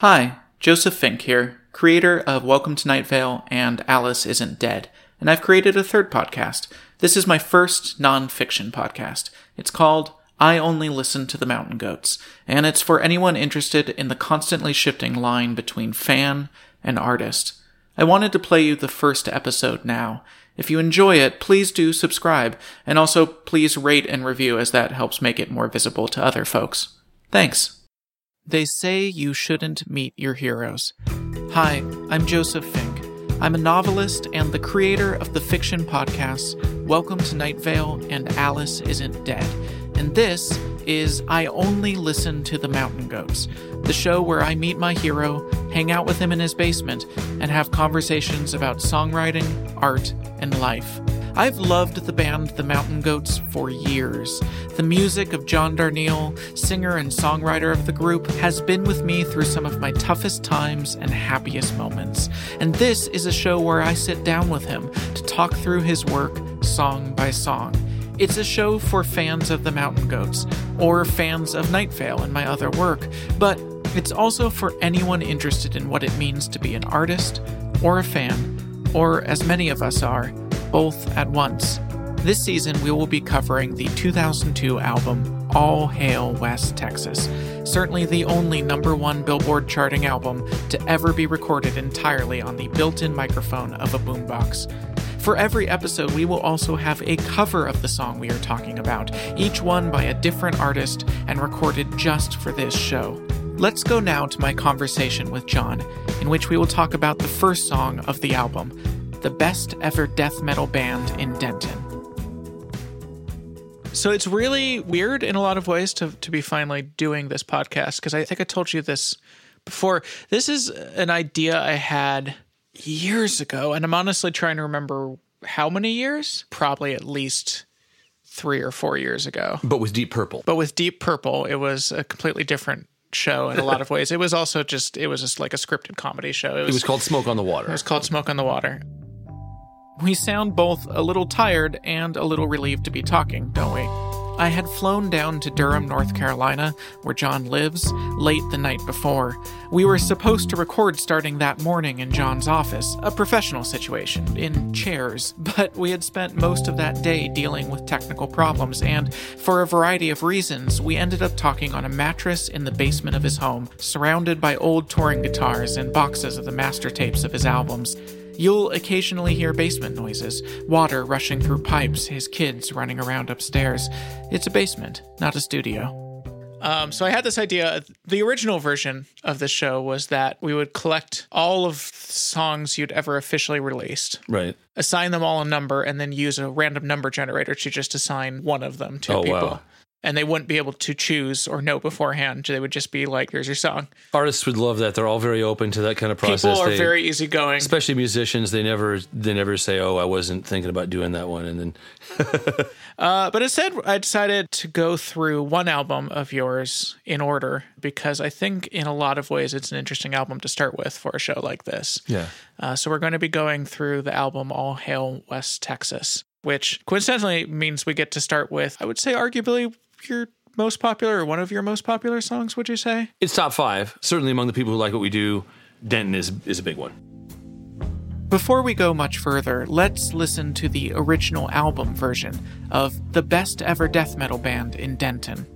Hi, Joseph Fink here, creator of Welcome to Night Vale and Alice Isn't Dead, and I've created a third podcast. This is my first non-fiction podcast. It's called I Only Listen to the Mountain Goats, and it's for anyone interested in the constantly shifting line between fan and artist. I wanted to play you the first episode now. If you enjoy it, please do subscribe, and also please rate and review as that helps make it more visible to other folks. Thanks. They say you shouldn't meet your heroes. Hi, I'm Joseph Fink. I'm a novelist and the creator of the fiction podcasts Welcome to Night Vale and Alice Isn't Dead. And this is I Only Listen to the Mountain Goats, the show where I meet my hero, hang out with him in his basement, and have conversations about songwriting, art, and life. I've loved the band The Mountain Goats for years. The music of John Darnielle, singer and songwriter of the group, has been with me through some of my toughest times and happiest moments. And this is a show where I sit down with him to talk through his work song by song. It's a show for fans of the Mountain Goats, or fans of Night Vale and my other work, but it's also for anyone interested in what it means to be an artist, or a fan, or as many of us are, both at once. This season, we will be covering the 2002 album All Hail West Texas, certainly the only number one Billboard charting album to ever be recorded entirely on the built in microphone of a boombox. For every episode, we will also have a cover of the song we are talking about, each one by a different artist and recorded just for this show. Let's go now to my conversation with John, in which we will talk about the first song of the album, the best ever death metal band in Denton. So it's really weird in a lot of ways to, to be finally doing this podcast because I think I told you this before. This is an idea I had years ago, and I'm honestly trying to remember how many years? Probably at least three or four years ago. But with Deep Purple. But with Deep Purple, it was a completely different show in a lot of ways. It was also just it was just like a scripted comedy show. It was, it was called Smoke on the Water. It was called Smoke on the Water. We sound both a little tired and a little relieved to be talking, don't we? I had flown down to Durham, North Carolina, where John lives, late the night before. We were supposed to record starting that morning in John's office, a professional situation, in chairs, but we had spent most of that day dealing with technical problems, and for a variety of reasons, we ended up talking on a mattress in the basement of his home, surrounded by old touring guitars and boxes of the master tapes of his albums. You'll occasionally hear basement noises, water rushing through pipes, his kids running around upstairs. It's a basement, not a studio. Um, so I had this idea. The original version of the show was that we would collect all of songs you'd ever officially released, Right. assign them all a number, and then use a random number generator to just assign one of them to Oh, people. wow. And they wouldn't be able to choose or know beforehand. They would just be like, "Here's your song." Artists would love that. They're all very open to that kind of process. People are They- very easygoing. especially musicians, they never they never say, "Oh, I wasn't thinking about doing that one." And then Uh, but instead, I decided to go through one album of yours in order because I think, in a lot of ways, it's an interesting album to start with for a show like this. yeah. Uh, so we're going to be going through the album All Hail West Texas, which coincidentally means we get to start with, I would say, arguably your most popular or one of your most popular songs. Would you say? It's top 5. Certainly among the people who like what we do, Denton is is a big one. Before we go much further, let's listen to the original album version of the best ever death metal band in Denton.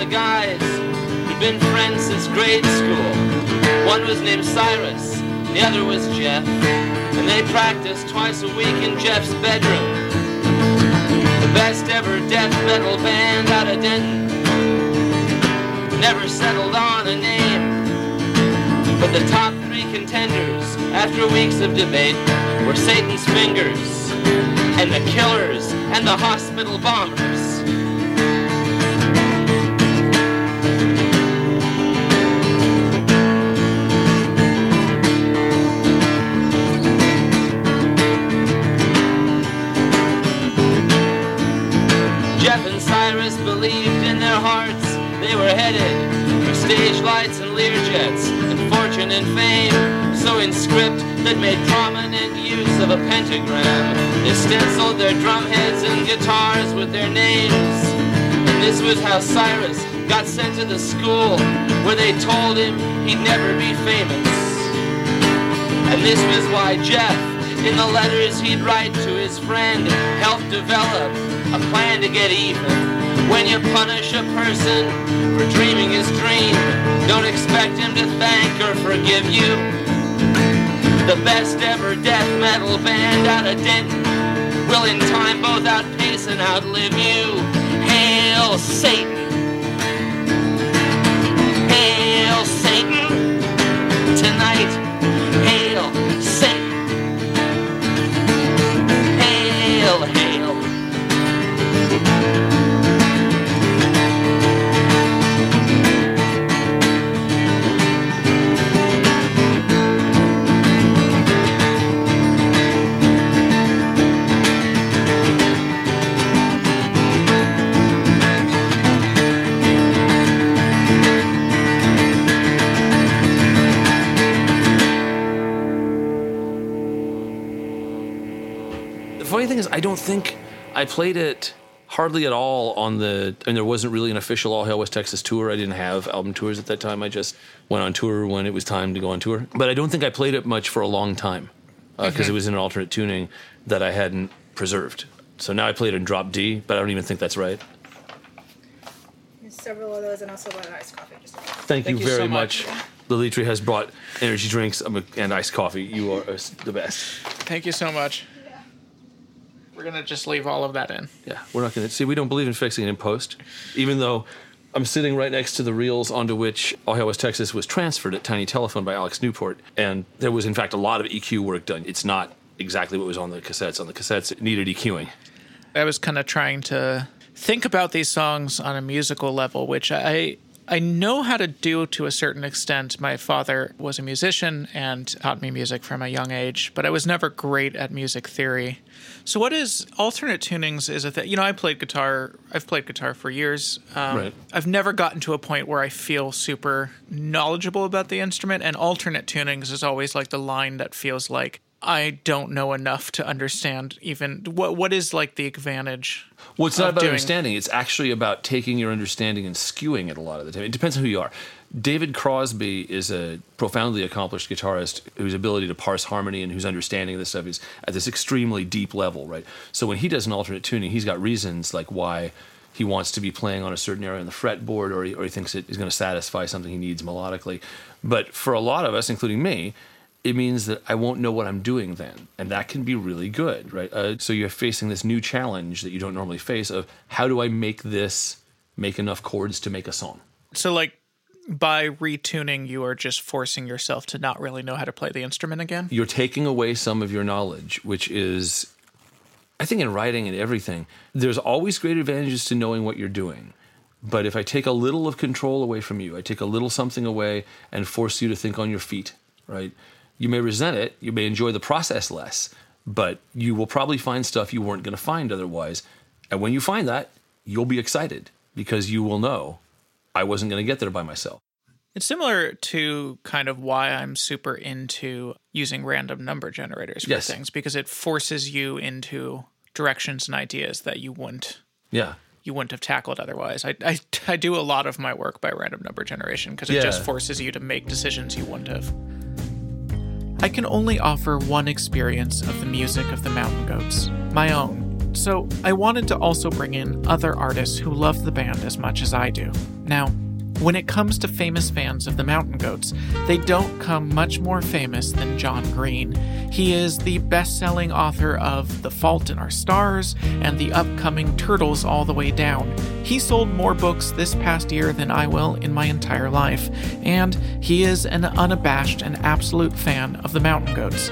Of guys who'd been friends since grade school. One was named Cyrus, the other was Jeff, and they practiced twice a week in Jeff's bedroom. The best ever death metal band out of Denton never settled on a name. But the top three contenders, after weeks of debate, were Satan's Fingers, and the Killers, and the Hospital Bombers. Made prominent use of a pentagram, they stenciled their drumheads and guitars with their names. And this was how Cyrus got sent to the school where they told him he'd never be famous. And this was why Jeff, in the letters he'd write to his friend, helped develop a plan to get even. When you punish a person for dreaming his dream, don't expect him to thank or forgive you. The best ever death metal band out of Denton will in time both outpace and outlive you. Hail Satan! I played it hardly at all on the. And there wasn't really an official All Hail West Texas tour. I didn't have album tours at that time. I just went on tour when it was time to go on tour. But I don't think I played it much for a long time because it was in an alternate tuning that I hadn't preserved. So now I play it in drop D, but I don't even think that's right. There's several of those and also one iced coffee. Just a Thank, Thank you you so very much. much. Lilitri has brought energy drinks um, and iced coffee. You are uh, the best. Thank you so much. We're gonna just leave all of that in. Yeah, we're not going to see. We don't believe in fixing it in post, even though I'm sitting right next to the reels onto which Hail West Texas was transferred at Tiny Telephone by Alex Newport, and there was in fact a lot of EQ work done. It's not exactly what was on the cassettes. On the cassettes, it needed EQing. I was kind of trying to think about these songs on a musical level, which I I know how to do to a certain extent. My father was a musician and taught me music from a young age, but I was never great at music theory. So, what is alternate tunings? Is a thing? You know, I played guitar. I've played guitar for years. Um, Right. I've never gotten to a point where I feel super knowledgeable about the instrument, and alternate tunings is always like the line that feels like I don't know enough to understand even what what is like the advantage. Well, it's not about doing- understanding. It's actually about taking your understanding and skewing it a lot of the time. It depends on who you are. David Crosby is a profoundly accomplished guitarist whose ability to parse harmony and whose understanding of this stuff is at this extremely deep level, right? So when he does an alternate tuning, he's got reasons like why he wants to be playing on a certain area on the fretboard or he, or he thinks it is going to satisfy something he needs melodically. But for a lot of us, including me, it means that I won't know what I'm doing then. And that can be really good, right? Uh, so you're facing this new challenge that you don't normally face of how do I make this make enough chords to make a song? So like by retuning, you are just forcing yourself to not really know how to play the instrument again. You're taking away some of your knowledge, which is, I think, in writing and everything, there's always great advantages to knowing what you're doing. But if I take a little of control away from you, I take a little something away and force you to think on your feet, right? You may resent it, you may enjoy the process less, but you will probably find stuff you weren't going to find otherwise. And when you find that, you'll be excited because you will know I wasn't going to get there by myself. It's similar to kind of why I'm super into using random number generators for Yes. things because it forces you into directions and ideas that you wouldn't Yeah. you wouldn't have tackled otherwise. I, I, I do a lot of my work by random number generation because it Yeah. just forces you to make decisions you wouldn't have. I can only offer one experience of the music of the Mountain Goats, my own. So I wanted to also bring in other artists who love the band as much as I do. Now, when it comes to famous fans of the Mountain Goats, they don't come much more famous than John Green. He is the best selling author of The Fault in Our Stars and the upcoming Turtles All the Way Down. He sold more books this past year than I will in my entire life, and he is an unabashed and absolute fan of the Mountain Goats.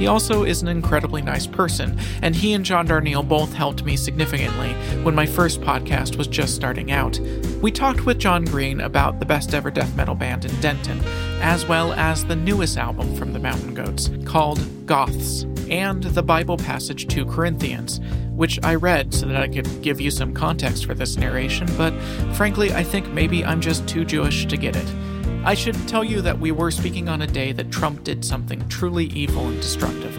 He also is an incredibly nice person, and he and John Darnielle both helped me significantly when my first podcast was just starting out. We talked with John Green about the best ever death metal band in Denton, as well as the newest album from the Mountain Goats called Goths. and the Bible passage 2 Corinthians, which I read so that I could give you some context for this narration, but frankly, I think maybe I'm just too Jewish to get it. I should tell you that we were speaking on a day that Trump did something truly evil and destructive.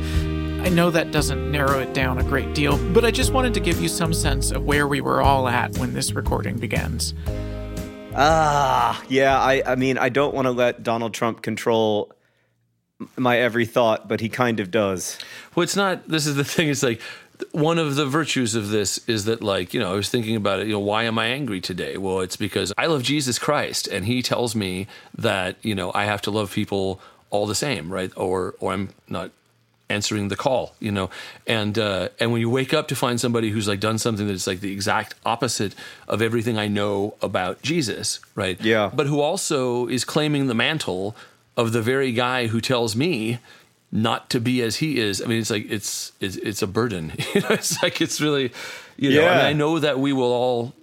I know that doesn't narrow it down a great deal, but I just wanted to give you some sense of where we were all at when this recording begins. Ah, yeah. I, I mean, I don't want to let Donald Trump control my every thought, but he kind of does. Well, it's not. This is the thing. It's like one of the virtues of this is that, like, you know, I was thinking about it. You know, why am I angry today? Well, it's because I love Jesus Christ, and He tells me that you know I have to love people all the same, right? Or, or I'm not answering the call, you know. And uh, and when you wake up to find somebody who's like done something that's like the exact opposite of everything I know about Jesus, right? Yeah. But who also is claiming the mantle of the very guy who tells me not to be as he is. I mean, it's like it's it's, it's a burden. you know, it's like it's really, you know. I, mean, I know that we will all.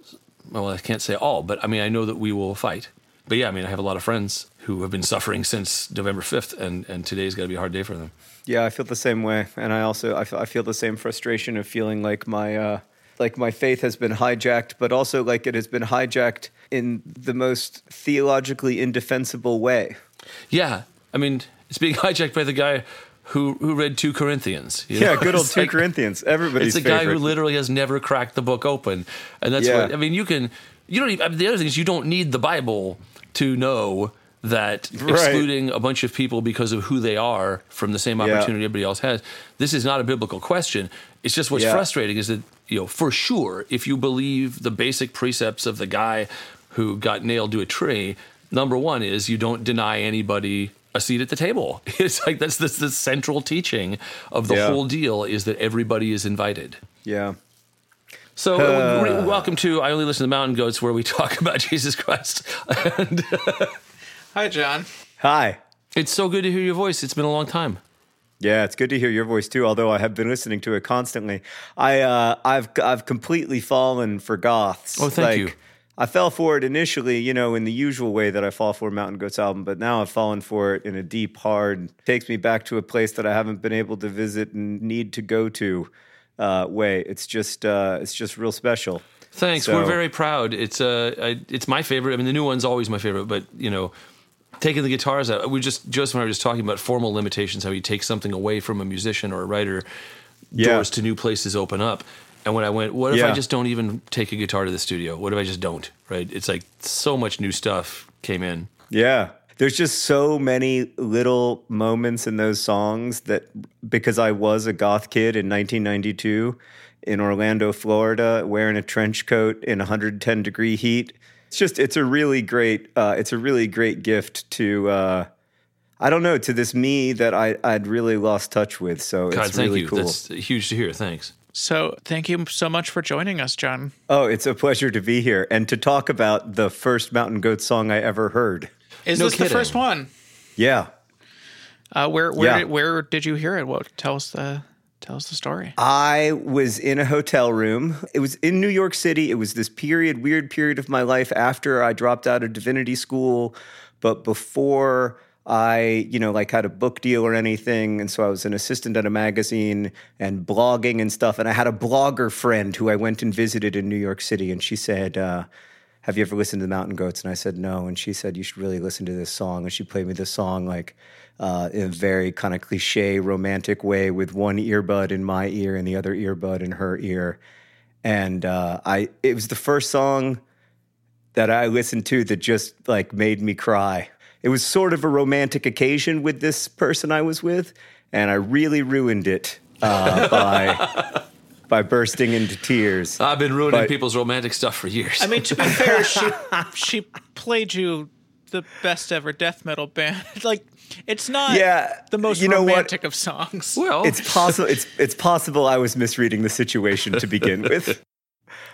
Well, I can't say all, but I mean, I know that we will fight. But yeah, I mean, I have a lot of friends who have been suffering since November fifth, and and today's got to be a hard day for them. Yeah, I feel the same way, and I also I feel, I feel the same frustration of feeling like my uh, like my faith has been hijacked, but also like it has been hijacked in the most theologically indefensible way. Yeah, I mean, it's being hijacked by the guy who who read two Corinthians. you Yeah, know? good old It's two like- Corinthians. Everybody's It's a guy who literally has never cracked the book open, and that's Yeah. what I mean. You can you don't even. I mean, the other thing is you don't need the Bible to know that Right. excluding a bunch of people because of who they are from the same Yeah. opportunity everybody else has. This is not a biblical question. It's just what's Yeah. frustrating is that you know for sure if you believe the basic precepts of the guy who got nailed to a tree, number one is you don't deny anybody a seat at the table. It's like that's that's the central teaching of the Yeah. whole deal is that everybody is invited. yeah. So, uh, re- welcome to I Only Listen to Mountain Goats, where we talk about Jesus Christ. and Hi, John. Hi. it's so good to hear your voice. It's been a long time. Yeah, it's good to hear your voice too. Although I have been listening to it constantly, I uh, I've I've completely fallen for goths. Oh, thank Like, you. I fell for it initially, you know, in the usual way that I fall for a Mountain Goats album, but now I've fallen for it in a deep, hard, takes me back to a place that I haven't been able to visit and need to go to uh, way. It's just uh, it's just real special. Thanks. So- We're very proud. It's uh, I, it's my favorite. I mean, the new one's always my favorite, but you know, taking the guitars out, we just Joseph and I were just talking about formal limitations. How you take something away from a musician or a writer, Yeah. doors to new places open up. And when I went, what if I just don't even take a guitar to the studio? What if I just don't? Right? It's like so much new stuff came in. Yeah. There's just so many little moments in those songs that because I was a goth kid in 1992 in Orlando, Florida, wearing a trench coat in 110 degree heat. It's just it's a really great uh, it's a really great gift to uh, I don't know to this me that I I'd really lost touch with. So God, it's thank really you. cool. That's huge to hear. Thanks. So, thank you so much for joining us, John. oh, it's a pleasure to be here and to talk about the first Mountain Goat song I ever heard. Is No this kidding. the first one? Yeah. Uh, where where Yeah. did, where did you hear it? What tell us the tell us the story. I was in a hotel room. It was in New York City. It was this period, weird period of my life after I dropped out of divinity school, but before I, you know, like had a book deal or anything. And so I was an assistant at a magazine and blogging and stuff. And I had a blogger friend who I went and visited in New York City. And she said, uh, have you ever listened to the Mountain Goats? And I said, no. And she said, you should really listen to this song. And she played me this song like uh, in a very kind of cliche romantic way with one earbud in my ear and the other earbud in her ear. And uh, I, it was the first song that I listened to that just like made me cry. It was sort of a romantic occasion with this person I was with, and I really ruined it uh, by by bursting into tears. I've been ruining But- people's romantic stuff for years. I mean, to be fair, she she played you the best ever death metal band. like, it's not Yeah, the most you know what? romantic of songs. well, it's possible. It's it's possible I was misreading the situation to begin with.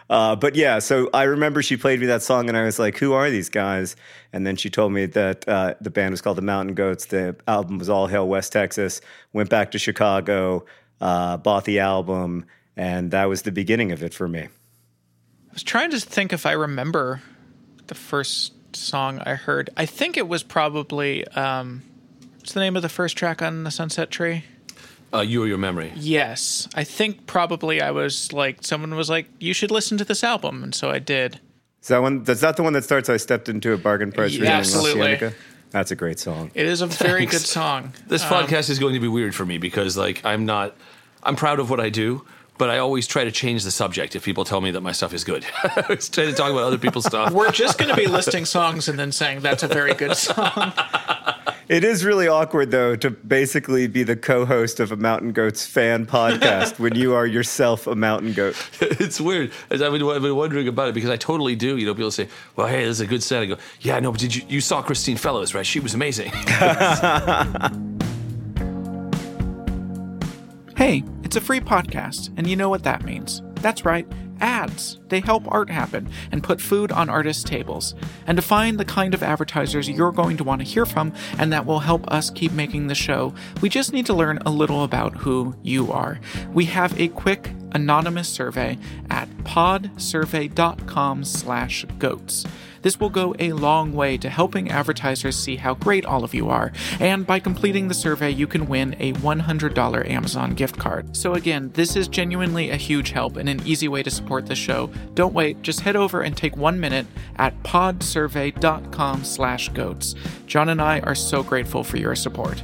Uh, but yeah, so I remember she played me that song, and I was like, "Who are these guys?" And then she told me that uh, the band was called the Mountain Goats. The album was All Hail West Texas. Went back to Chicago, uh, bought the album, and that was the beginning of it for me. I was trying to think if I remember the first song I heard. I think it was probably um, what's the name of the first track on the Sunset Tree? Uh, you or your memory. Yes, I think probably I was like someone was like you should listen to this album, and so I did. Is that one? Is that the one that starts? I stepped into a bargain price. Yeah, for Young absolutely. Oceanica"? That's a great song. It is a very Thanks. good song. This Um, podcast is going to be weird for me because like I'm not I'm proud of what I do, but I always try to change the subject if people tell me that my stuff is good. I always try to talk about other people's stuff. We're just going to be listing songs and then saying that's a very good song. It is really awkward though to basically be the co-host of a Mountain Goats fan podcast when you are yourself a mountain goat. it's weird. I've been, I've been wondering about it because I totally do. You know, people say, "Well, hey, this is a good set." I go, "Yeah, no, but did you you saw Christine Fellows, right? She was amazing." Hey, it's a free podcast, and you know what that means. That's right, ads. They help art happen and put food on artists' tables. And to find the kind of advertisers you're going to want to hear from and that will help us keep making the show, we just need to learn a little about who you are. We have a quick anonymous survey at podsurvey.com slash goats. This will go a long way to helping advertisers see how great all of you are, and by completing the survey, you can win a $100 Amazon gift card. So again, this is genuinely a huge help and an easy way to support the show. Don't wait, just head over and take one minute at podsurvey.com slash goats. John and I are so grateful for your support.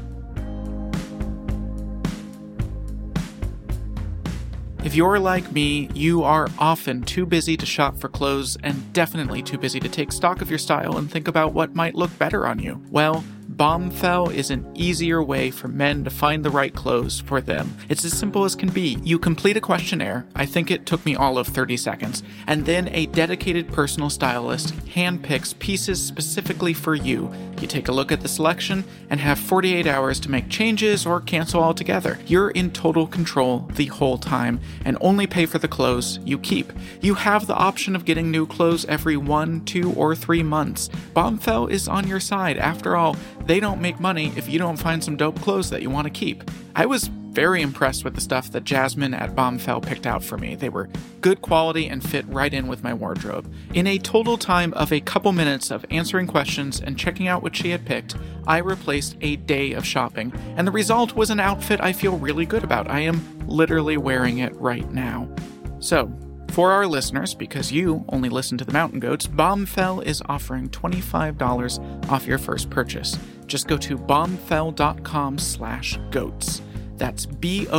If you're like me, you are often too busy to shop for clothes and definitely too busy to take stock of your style and think about what might look better on you. Well, Bombfell is an easier way for men to find the right clothes for them. It's as simple as can be. You complete a questionnaire, I think it took me all of 30 seconds, and then a dedicated personal stylist handpicks pieces specifically for you. You take a look at the selection and have 48 hours to make changes or cancel altogether. You're in total control the whole time and only pay for the clothes you keep. You have the option of getting new clothes every one, two, or three months. Bombfell is on your side. After all, they don't make money if you don't find some dope clothes that you want to keep. I was very impressed with the stuff that Jasmine at Bombfell picked out for me. They were good quality and fit right in with my wardrobe. In a total time of a couple minutes of answering questions and checking out what she had picked, I replaced a day of shopping, and the result was an outfit I feel really good about. I am literally wearing it right now. So, for our listeners, because you only listen to the Mountain Goats, Bombfell is offering $25 off your first purchase. Just go to bombfell.com slash goats. That's B-O-M-B-F-E-L-L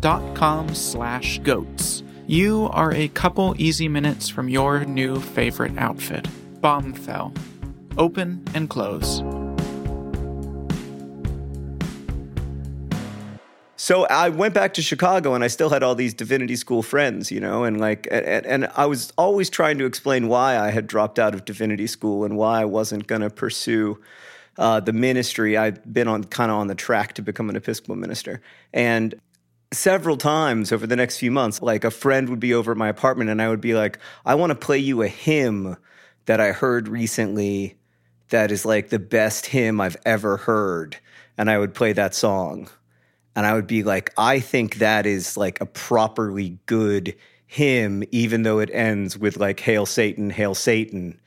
dot com slash goats. You are a couple easy minutes from your new favorite outfit. Bombfell. Open and close. So I went back to Chicago and I still had all these divinity school friends, you know, and like, and, and I was always trying to explain why I had dropped out of divinity school and why I wasn't going to pursue uh, the ministry. I'd been on kind of on the track to become an Episcopal minister. And several times over the next few months, like a friend would be over at my apartment and I would be like, I want to play you a hymn that I heard recently that is like the best hymn I've ever heard. And I would play that song. And I would be like, I think that is like a properly good hymn, even though it ends with like, Hail Satan, Hail Satan.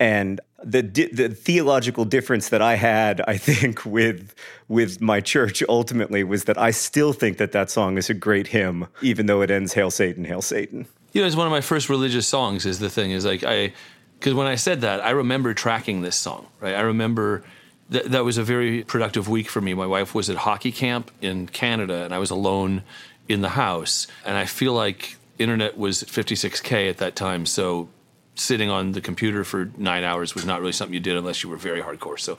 And the the theological difference that I had, I think, with with my church ultimately was that I still think that that song is a great hymn, even though it ends "Hail Satan, Hail Satan." You know, it's one of my first religious songs. Is the thing is like I, because when I said that, I remember tracking this song. Right, I remember that that was a very productive week for me. My wife was at hockey camp in Canada, and I was alone in the house. And I feel like internet was 56k at that time, so sitting on the computer for nine hours was not really something you did unless you were very hardcore. So,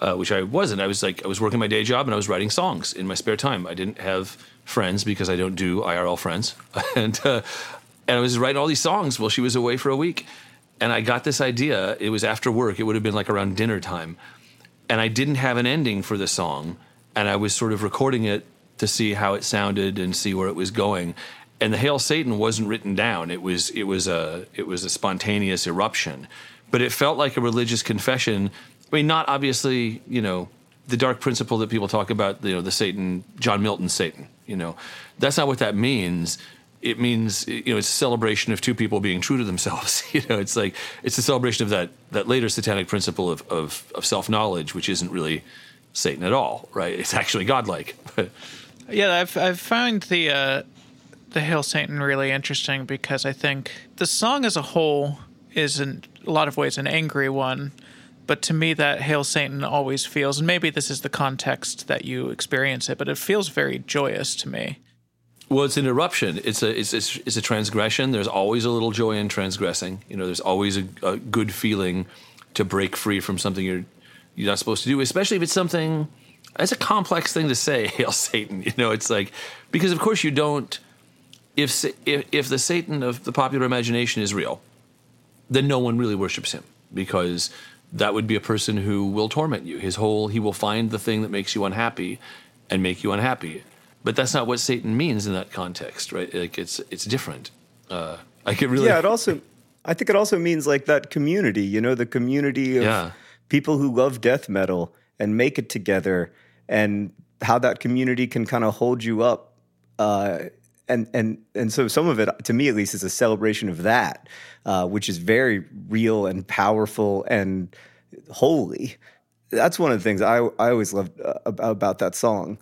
uh, which I wasn't. I was like I was working my day job and I was writing songs in my spare time. I didn't have friends because I don't do IRL friends, and uh, and I was writing all these songs while she was away for a week. And I got this idea. It was after work. It would have been like around dinner time, and I didn't have an ending for the song. And I was sort of recording it to see how it sounded and see where it was going. And the Hail Satan wasn't written down. It was it was a it was a spontaneous eruption, but it felt like a religious confession. I mean, not obviously, you know, the dark principle that people talk about, you know, the Satan, John Milton Satan, you know, that's not what that means. It means, you know, it's a celebration of two people being true to themselves. You know, it's like it's a celebration of that that later satanic principle of of, of self knowledge, which isn't really Satan at all, right? It's actually godlike. Yeah, I've I've found the uh, the Hail Satan really interesting because I think the song as a whole is in a lot of ways an angry one, but to me that Hail Satan always feels, and maybe this is the context that you experience it, but it feels very joyous to me. Well, it's an eruption. It's a it's, it's, it's a transgression. There's always a little joy in transgressing. You know, there's always a, a good feeling to break free from something you're you're not supposed to do, especially if it's something. It's a complex thing to say, hail Satan. You know, it's like because of course you don't. If if if the Satan of the popular imagination is real, then no one really worships him because that would be a person who will torment you. His whole he will find the thing that makes you unhappy and make you unhappy. But that's not what Satan means in that context, right? Like it's it's different. Uh, I could really Yeah, it also, I think it also means like that community, you know, the community of Yeah. people who love death metal and make it together, and how that community can kind of hold you up. Uh, and and and so some of it, to me at least, is a celebration of that, uh, which is very real and powerful and holy. That's one of the things I I always loved uh, about, about that song.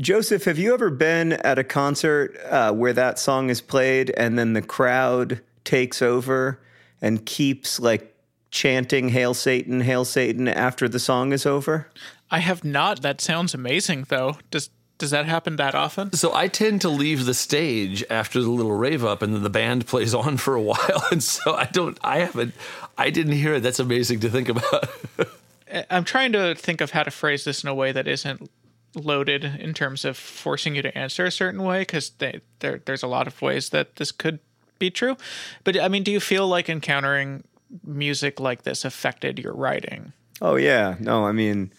Joseph, have you ever been at a concert uh, where that song is played and then the crowd takes over and keeps like chanting "Hail Satan, Hail Satan" after the song is over? I have not. That sounds amazing, though. Does does that happen that often? So I tend to leave the stage after the little rave up, and then the band plays on for a while, and so I don't. I haven't. I didn't hear it. That's amazing to think about. I'm trying to think of how to phrase this in a way that isn't loaded in terms of forcing you to answer a certain way because there there's a lot of ways that this could be true. But I mean, do you feel like encountering music like this affected your writing? Oh yeah, no, I mean,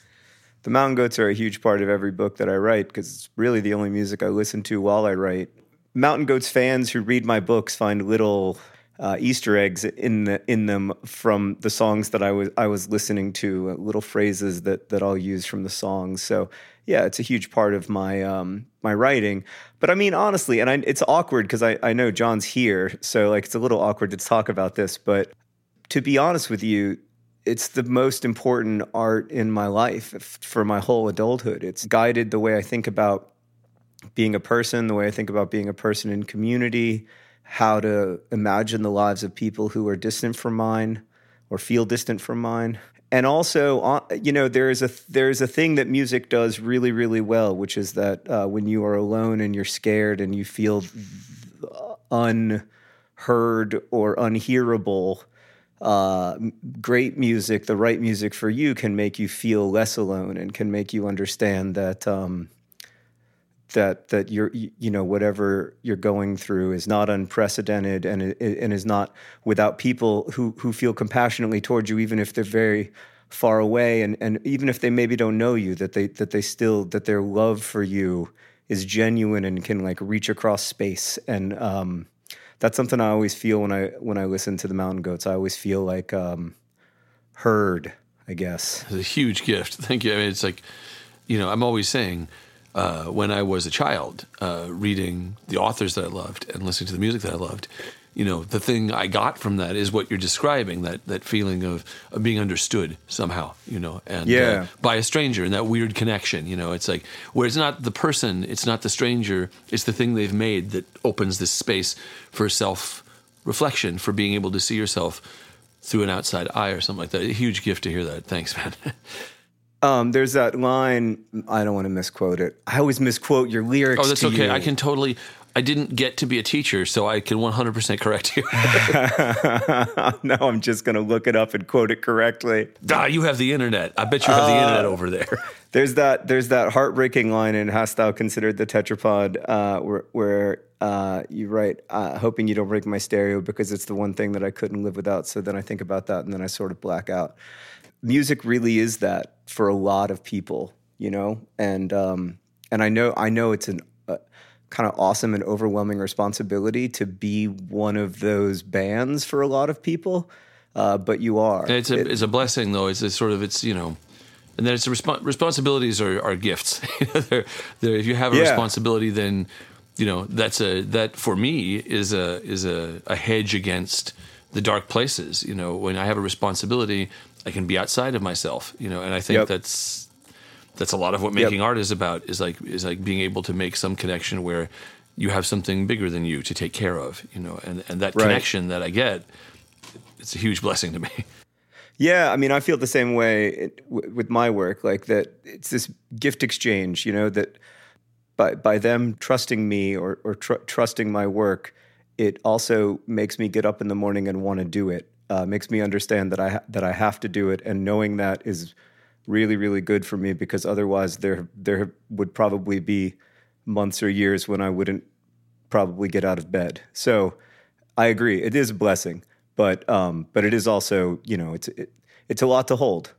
the Mountain Goats are a huge part of every book that I write because it's really the only music I listen to while I write. Mountain Goats fans who read my books find little uh, Easter eggs in the, in them from the songs that I was I was listening to, uh, little phrases that that I'll use from the songs. So yeah, it's a huge part of my um, my writing. But I mean, honestly, and I, it's awkward because I, I know John's here, so like it's a little awkward to talk about this. But to be honest with you, it's the most important art in my life f- for my whole adulthood. It's guided the way I think about being a person, the way I think about being a person in community, how to imagine the lives of people who are distant from mine or feel distant from mine. And also, uh, you know, there is a there is a thing that music does really, really well, which is that uh, when you are alone and you're scared and you feel unheard or unhearable, uh, great music, the right music for you, can make you feel less alone and can make you understand that um, that that you're you know whatever you're going through is not unprecedented and and is not without people who who feel compassionately towards you, even if they're very far away and and even if they maybe don't know you, that they that they still that their love for you is genuine and can like reach across space and um, that's something I always feel when I when I listen to the Mountain Goats. I always feel like um, heard. I guess. It's a huge gift. Thank you. I mean, it's like, you know, I'm always saying uh, when I was a child, uh, reading the authors that I loved and listening to the music that I loved, you know, the thing I got from that is what you're describing that that feeling of, of being understood somehow, you know, and Yeah. uh, by a stranger and that weird connection. You know, it's like where it's not the person, it's not the stranger, it's the thing they've made that opens this space for self reflection, for being able to see yourself through an outside eye or something like that. A huge gift to hear that. Thanks, man. Um, there's that line. I don't want to misquote it. I always misquote your lyrics. oh, that's okay. you. I can totally. I didn't get to be a teacher, so I can 100% correct you. no, I'm just going to look it up and quote it correctly. ah, you have the internet. I bet you have the internet over there. There's that. There's that heartbreaking line in "Hast Thou Considered the Tetrapod," uh, where, where uh, you write, uh, "Hoping you don't break my stereo because it's the one thing that I couldn't live without." So then I think about that, and then I sort of black out. Music really is that for a lot of people, you know, and um, and I know I know it's an uh, kind of awesome and overwhelming responsibility to be one of those bands for a lot of people, uh, but you are. It's a It- it's a blessing though. It's a sort of it's you know, and then it's a respo- responsibilities are, are gifts. they're, they're, if you have a Yeah. responsibility, then you know that's a that for me is a is a, a hedge against the dark places. You know, when I have a responsibility, I can be outside of myself. You know, and I think Yep. that's that's a lot of what making art is about. Is like is like being able to make some connection where you have something bigger than you to take care of. You know, and and that Right. connection that I get, it's a huge blessing to me. Yeah, I mean, I feel the same way it- w- with my work. Like that, it's this gift exchange. You know that by by them trusting me or or tr- trusting my work, it also makes me get up in the morning and want to do it. Uh, makes me understand that I ha- that I have to do it, and knowing that is really really good for me because otherwise there there would probably be months or years when I wouldn't probably get out of bed. So I agree, it is a blessing, but um, but it is also you know it's it, it's a lot to hold.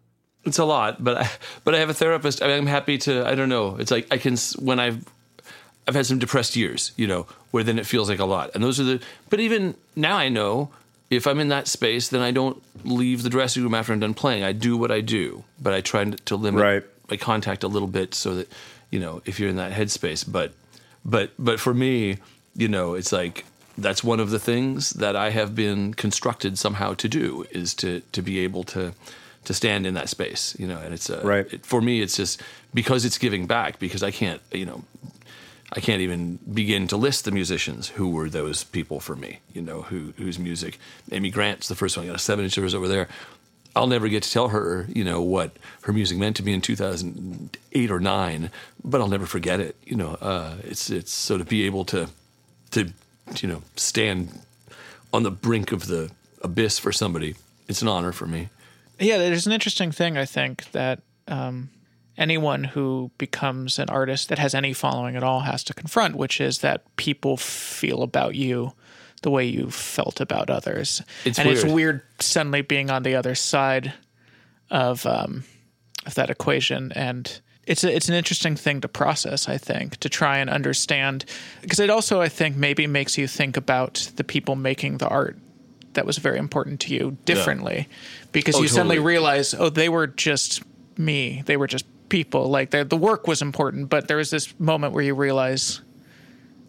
It's a lot, but I, but I have a therapist. I mean, I'm happy to. I don't know. It's like I can when I've I've had some depressed years, you know, where then it feels like a lot. And those are the. But even now, I know if I'm in that space, then I don't leave the dressing room after I'm done playing. I do what I do, but I try to limit Right. my contact a little bit so that you know if you're in that headspace. But but but for me, you know, it's like that's one of the things that I have been constructed somehow to do is to to be able to to stand in that space, you know. And it's uh, Right. it, for me, it's just because it's giving back because I can't, you know. I can't even begin to list the musicians who were those people for me, you know, who whose music. Amy Grant's the first one. I got a seven inch over there. I'll never get to tell her, you know, what her music meant to me in 2008 or nine, but I'll never forget it. You know, uh, it's it's so to be able to to you know stand on the brink of the abyss for somebody, it's an honor for me. Yeah, there's an interesting thing I think that um, anyone who becomes an artist that has any following at all has to confront, which is that people feel about you the way you felt about others, It's and it's weird. weird suddenly being on the other side of um, of that equation. And. It's a, it's an interesting thing to process, I think, to try and understand, because it also, I think, maybe makes you think about the people making the art that was very important to you differently. Because Oh, you suddenly realize oh they were just me. They were just people like they're- the work was important but there was this moment where you realize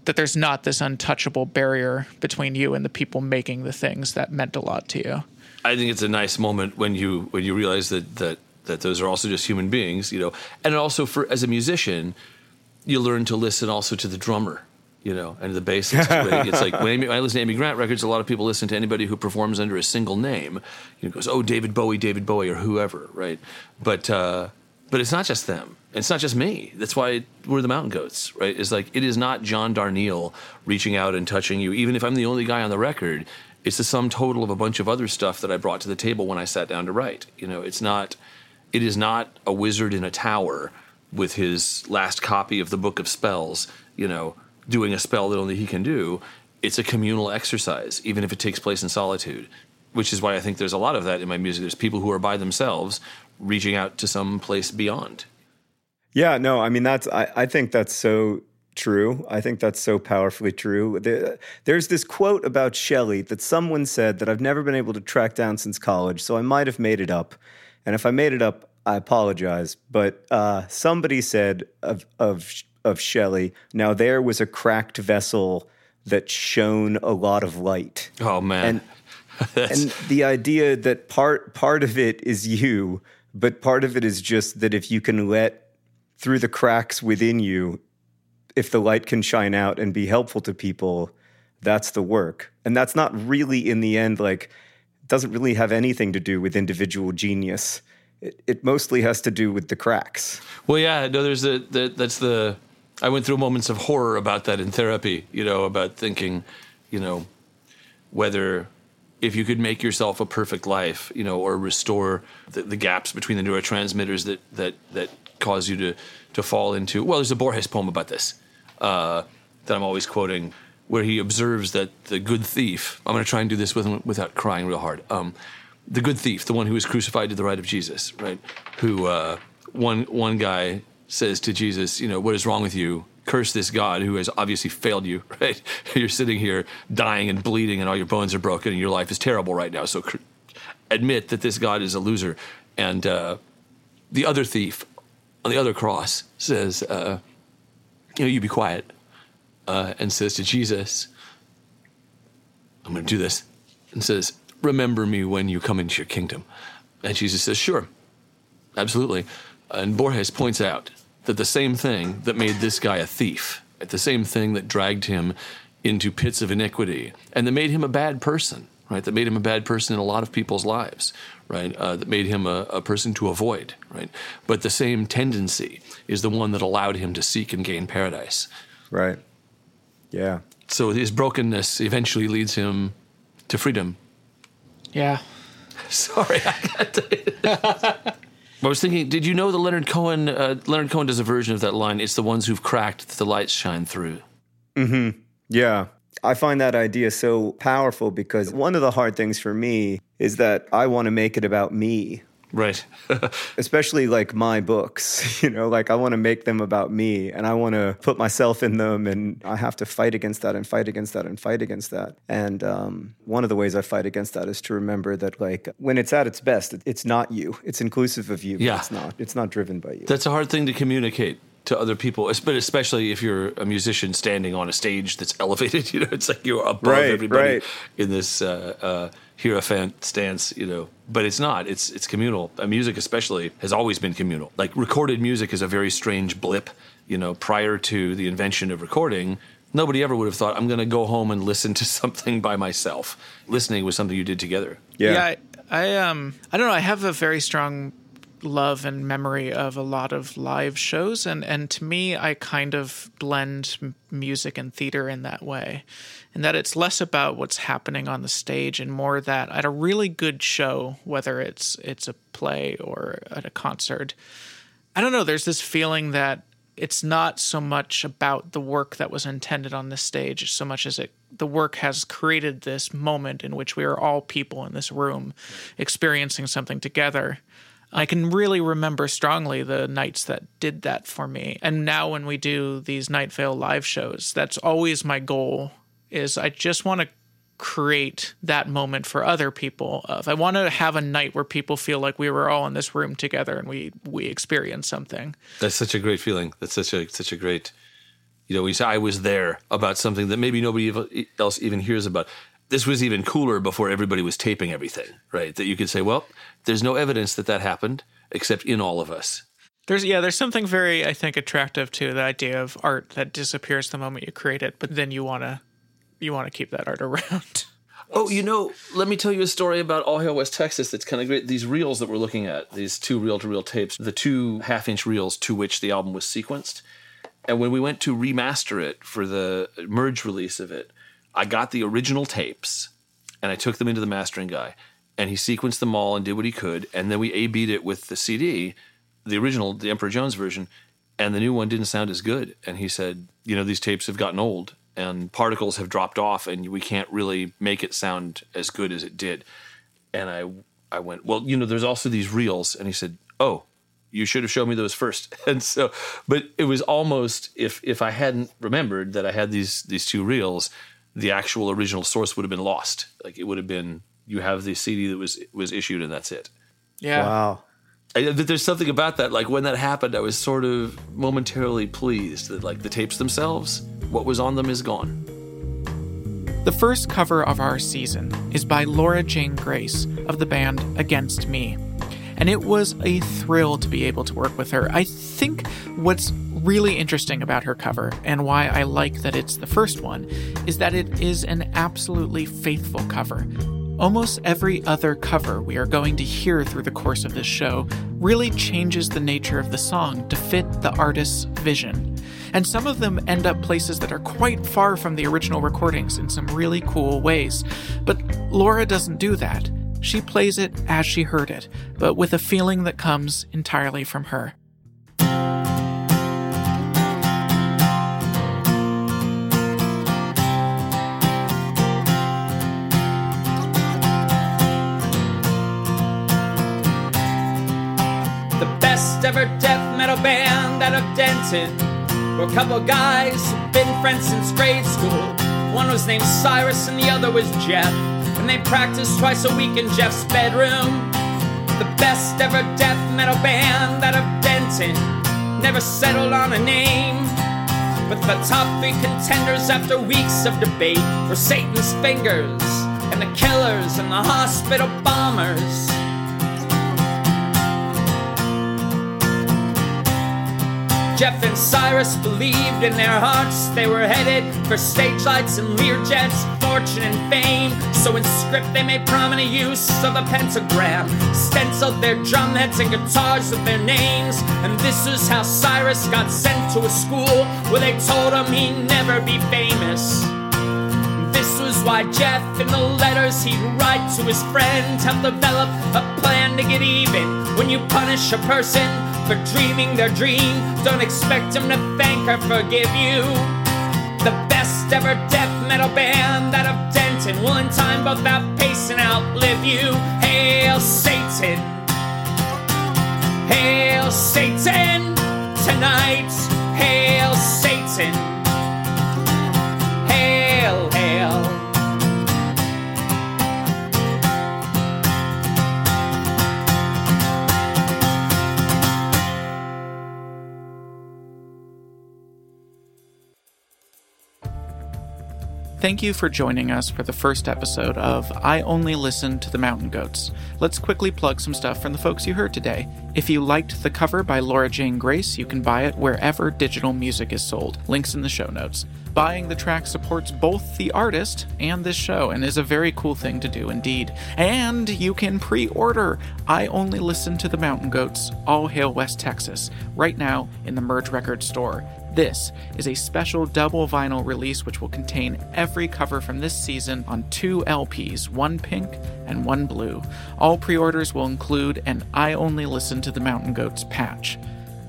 that there's not this untouchable barrier between you and the people making the things that meant a lot to you I think it's a nice moment when you when you realize that that that those are also just human beings, you know, and also for as a musician, you learn to listen also to the drummer, you know, and the bassist. It's like when, Amy, when I listen to Amy Grant records, a lot of people listen to anybody who performs under a single name. You know, goes, oh, David Bowie, David Bowie, or whoever, right? But uh, but it's not just them. It's not just me. That's why we're the Mountain Goats, right? It's like it is not John Darnielle reaching out and touching you, even if I'm the only guy on the record. It's the sum total of a bunch of other stuff that I brought to the table when I sat down to write. You know, it's not. It is not a wizard in a tower with his last copy of the Book of Spells. You know, doing a spell that only he can do. It's a communal exercise, even if it takes place in solitude. Which is why I think there's a lot of that in my music. There's people who are by themselves reaching out to some place beyond. Yeah, no, I mean that's I, I think that's so true. I think that's so powerfully true. There, there's this quote about Shelley that someone said that I've never been able to track down since college, so I might have made it up. And if I made it up, I apologize. But uh, somebody said of of of Shelley, now there was a cracked vessel that shone a lot of light. Oh man, And and the idea that part part of it is you, but part of it is just that if you can let through the cracks within you, if the light can shine out and be helpful to people, that's the work. And that's not really in the end like doesn't really have anything to do with individual genius. It, it mostly has to do with the cracks. Well, yeah, no, there's the, the that's the. I went through moments of horror about that in therapy. You know, about thinking, you know, whether if you could make yourself a perfect life, you know, or restore the, the gaps between the neurotransmitters that that that cause you to to fall into. Well, there's a Borges poem about this uh, that I'm always quoting, where he observes that the good thief. I'm going to try and do this with, without crying real hard. Um, the good thief, the one who was crucified to the right of Jesus, right? Who uh, one one guy says to Jesus, you know, what is wrong with you? Curse this God who has obviously failed you, right? You're sitting here dying and bleeding, and all your bones are broken, and your life is terrible right now. So admit that this God is a loser. And uh, the other thief on the other cross says, uh, you know, you be quiet, uh, and says to Jesus, I'm going to do this, and says, remember me when you come into your kingdom. And Jesus says, sure, absolutely. And Borges points out that the same thing that made this guy a thief, the same thing that dragged him into pits of iniquity, and that made him a bad person, right? That made him a bad person in a lot of people's lives, right? Uh, that made him a, a person to avoid, right? But the same tendency is the one that allowed him to seek and gain paradise. Right. Yeah. So his brokenness eventually leads him to freedom. Yeah. Sorry, I got to. I was thinking, did you know that Leonard Cohen? Uh, Leonard Cohen does a version of that line. It's the ones who've cracked that the lights shine through. Yeah. I find that idea so powerful because one of the hard things for me is that I want to make it about me, Right. especially like my books. You know, like I want to make them about me and I want to put myself in them and I have to fight against that and fight against that and fight against that. And um, one of the ways I fight against that is to remember that, like, when it's at its best, it's not you, it's inclusive of you. but Yeah. It's not, it's not driven by you. That's a hard thing to communicate to other people, but especially if you're a musician standing on a stage that's elevated. You know, it's like you're above Right, everybody right. in this uh, uh, hierophant stance. You know, but it's not. It's it's communal. Uh, music, especially, has always been communal. Like recorded music is a very strange blip. You know, prior to the invention of recording. Nobody ever would have thought I'm going to go home and listen to something by myself. Listening was something you did together. yeah. I, I um I don't know. I have a very strong love and memory of a lot of live shows, and and to me, I kind of blend music and theater in that way, in that it's less about what's happening on the stage and more that at a really good show, whether it's it's a play or at a concert, I don't know. There's this feeling that it's not so much about the work that was intended on the stage, so much as it the work has created this moment in which we are all people in this room experiencing something together. I can really remember strongly the nights that did that for me. And now when we do these Night Vale live shows, that's always my goal is I just want to create that moment for other people of I want to have a night where people feel like we were all in this room together and we we experienced something. That's such a great feeling. That's such a such a great, you know, we say I was there about something that maybe nobody else even hears about. This was even cooler before everybody was taping everything, right? That you could say, well, there's no evidence that that happened except in all of us. There's yeah, there's something very I think attractive to the idea of art that disappears the moment you create it, but then you want to you want to keep that art around. Oh, you know, let me tell you a story about All Hail West Texas that's kind of great. These reels that we're looking at, these two reel to reel tapes, the two half inch reels to which the album was sequenced. And when we went to remaster it for the merge release of it, I got the original tapes and I took them into the mastering guy and he sequenced them all and did what he could. And then we A beat it with the CD, the original, the Emperor Jones version, and the new one didn't sound as good. And he said, you know, these tapes have gotten old and particles have dropped off and we can't really make it sound as good as it did. And I, I went, well, you know, there's also these reels. And he said, oh, you should have shown me those first. And so, but it was almost if if I hadn't remembered that I had these these two reels, the actual original source would have been lost. Like it would have been you have the CD that was was issued and that's it. Yeah. Wow. I, uh, but there's something about that. Like when that happened, I was sort of momentarily pleased that like the tapes themselves, what was on them is gone. The first cover of our season is by Laura Jane Grace of the band Against Me. And it was a thrill to be able to work with her. I think what's really interesting about her cover, and why I like that it's the first one, is that it is an absolutely faithful cover. Almost every other cover we are going to hear through the course of this show really changes the nature of the song to fit the artist's vision. And some of them end up places that are quite far from the original recordings in some really cool ways. But Laura doesn't do that. She plays it as she heard it, but with a feeling that comes entirely from her. Ever death metal band out of Denton were a couple guys who'd been friends since grade school. One was named Cyrus and the other was Jeff. And they practiced twice a week in Jeff's bedroom. The best ever death metal band that of Denton never settled on a name. But the top three contenders after weeks of debate were Satan's Fingers and the Killers and the Hospital Bombers. Jeff and Cyrus believed in their hearts they were headed for stage lights and Lear jets, fortune and fame. So in script they made prominent use of the pentagram, stenciled their drum heads and guitars with their names. And this is how Cyrus got sent to a school where they told him he'd never be famous. This was why Jeff, in the letters he'd write to his friend, helped develop a plan to get even. When you punish a person for dreaming their dream, don't expect him to thank or forgive you. The best ever death metal band out of Denton will in time both outpace and outlive you. Hail Satan! Hail Satan! Tonight, hail Satan! Hail, hail. Thank you for joining us for the first episode of I Only Listen to the Mountain Goats. Let's quickly plug some stuff from the folks you heard today. If you liked the cover by Laura Jane Grace, you can buy it wherever digital music is sold. Links in the show notes. Buying the track supports both the artist and this show and is a very cool thing to do indeed. And you can pre order I Only Listen to the Mountain Goats, All Hail West Texas, right now in the Merge Records store. This is a special double vinyl release which will contain every cover from this season on two LPs, one pink and one blue. All pre orders will include an I Only Listen to the Mountain Goats patch.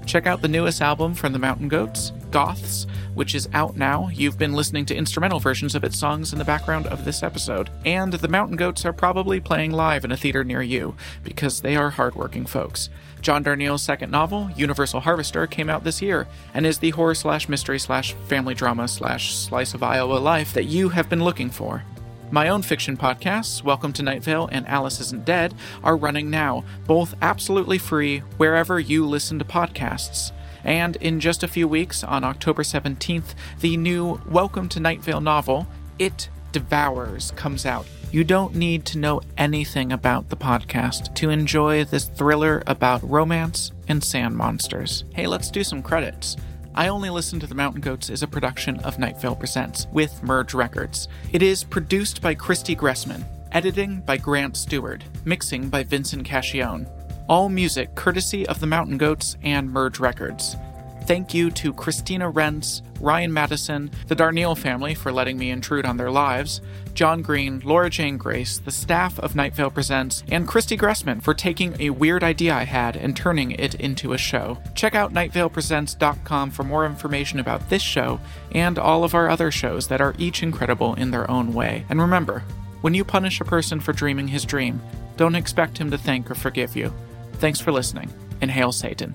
Check out the newest album from the Mountain Goats, Goths, which is out now. You've been listening to instrumental versions of its songs in the background of this episode. And the Mountain Goats are probably playing live in a theater near you, because they are hardworking folks. John Darnielle's second novel, Universal Harvester, came out this year and is the horror slash mystery slash family drama slash slice of Iowa life that you have been looking for. My own fiction podcasts, Welcome to Night Vale and Alice Isn't Dead, are running now, both absolutely free wherever you listen to podcasts. And in just a few weeks, on October 17th, the new Welcome to Night Vale novel, It Devours, comes out. You don't need to know anything about the podcast to enjoy this thriller about romance and sand monsters. Hey, let's do some credits. I Only Listen to the Mountain Goats is a production of Night Vale Presents with Merge Records. It is produced by Christy Gressman, editing by Grant Stewart, mixing by Vincent Cacchione. All music courtesy of the Mountain Goats and Merge Records. Thank you to Christina Rentz, Ryan Madison, the Darnielle family for letting me intrude on their lives, John Green, Laura Jane Grace, the staff of Night Vale Presents, and Christy Gressman for taking a weird idea I had and turning it into a show. Check out nightvalepresents.com for more information about this show and all of our other shows that are each incredible in their own way. And remember, when you punish a person for dreaming his dream, don't expect him to thank or forgive you. Thanks for listening, and hail Satan.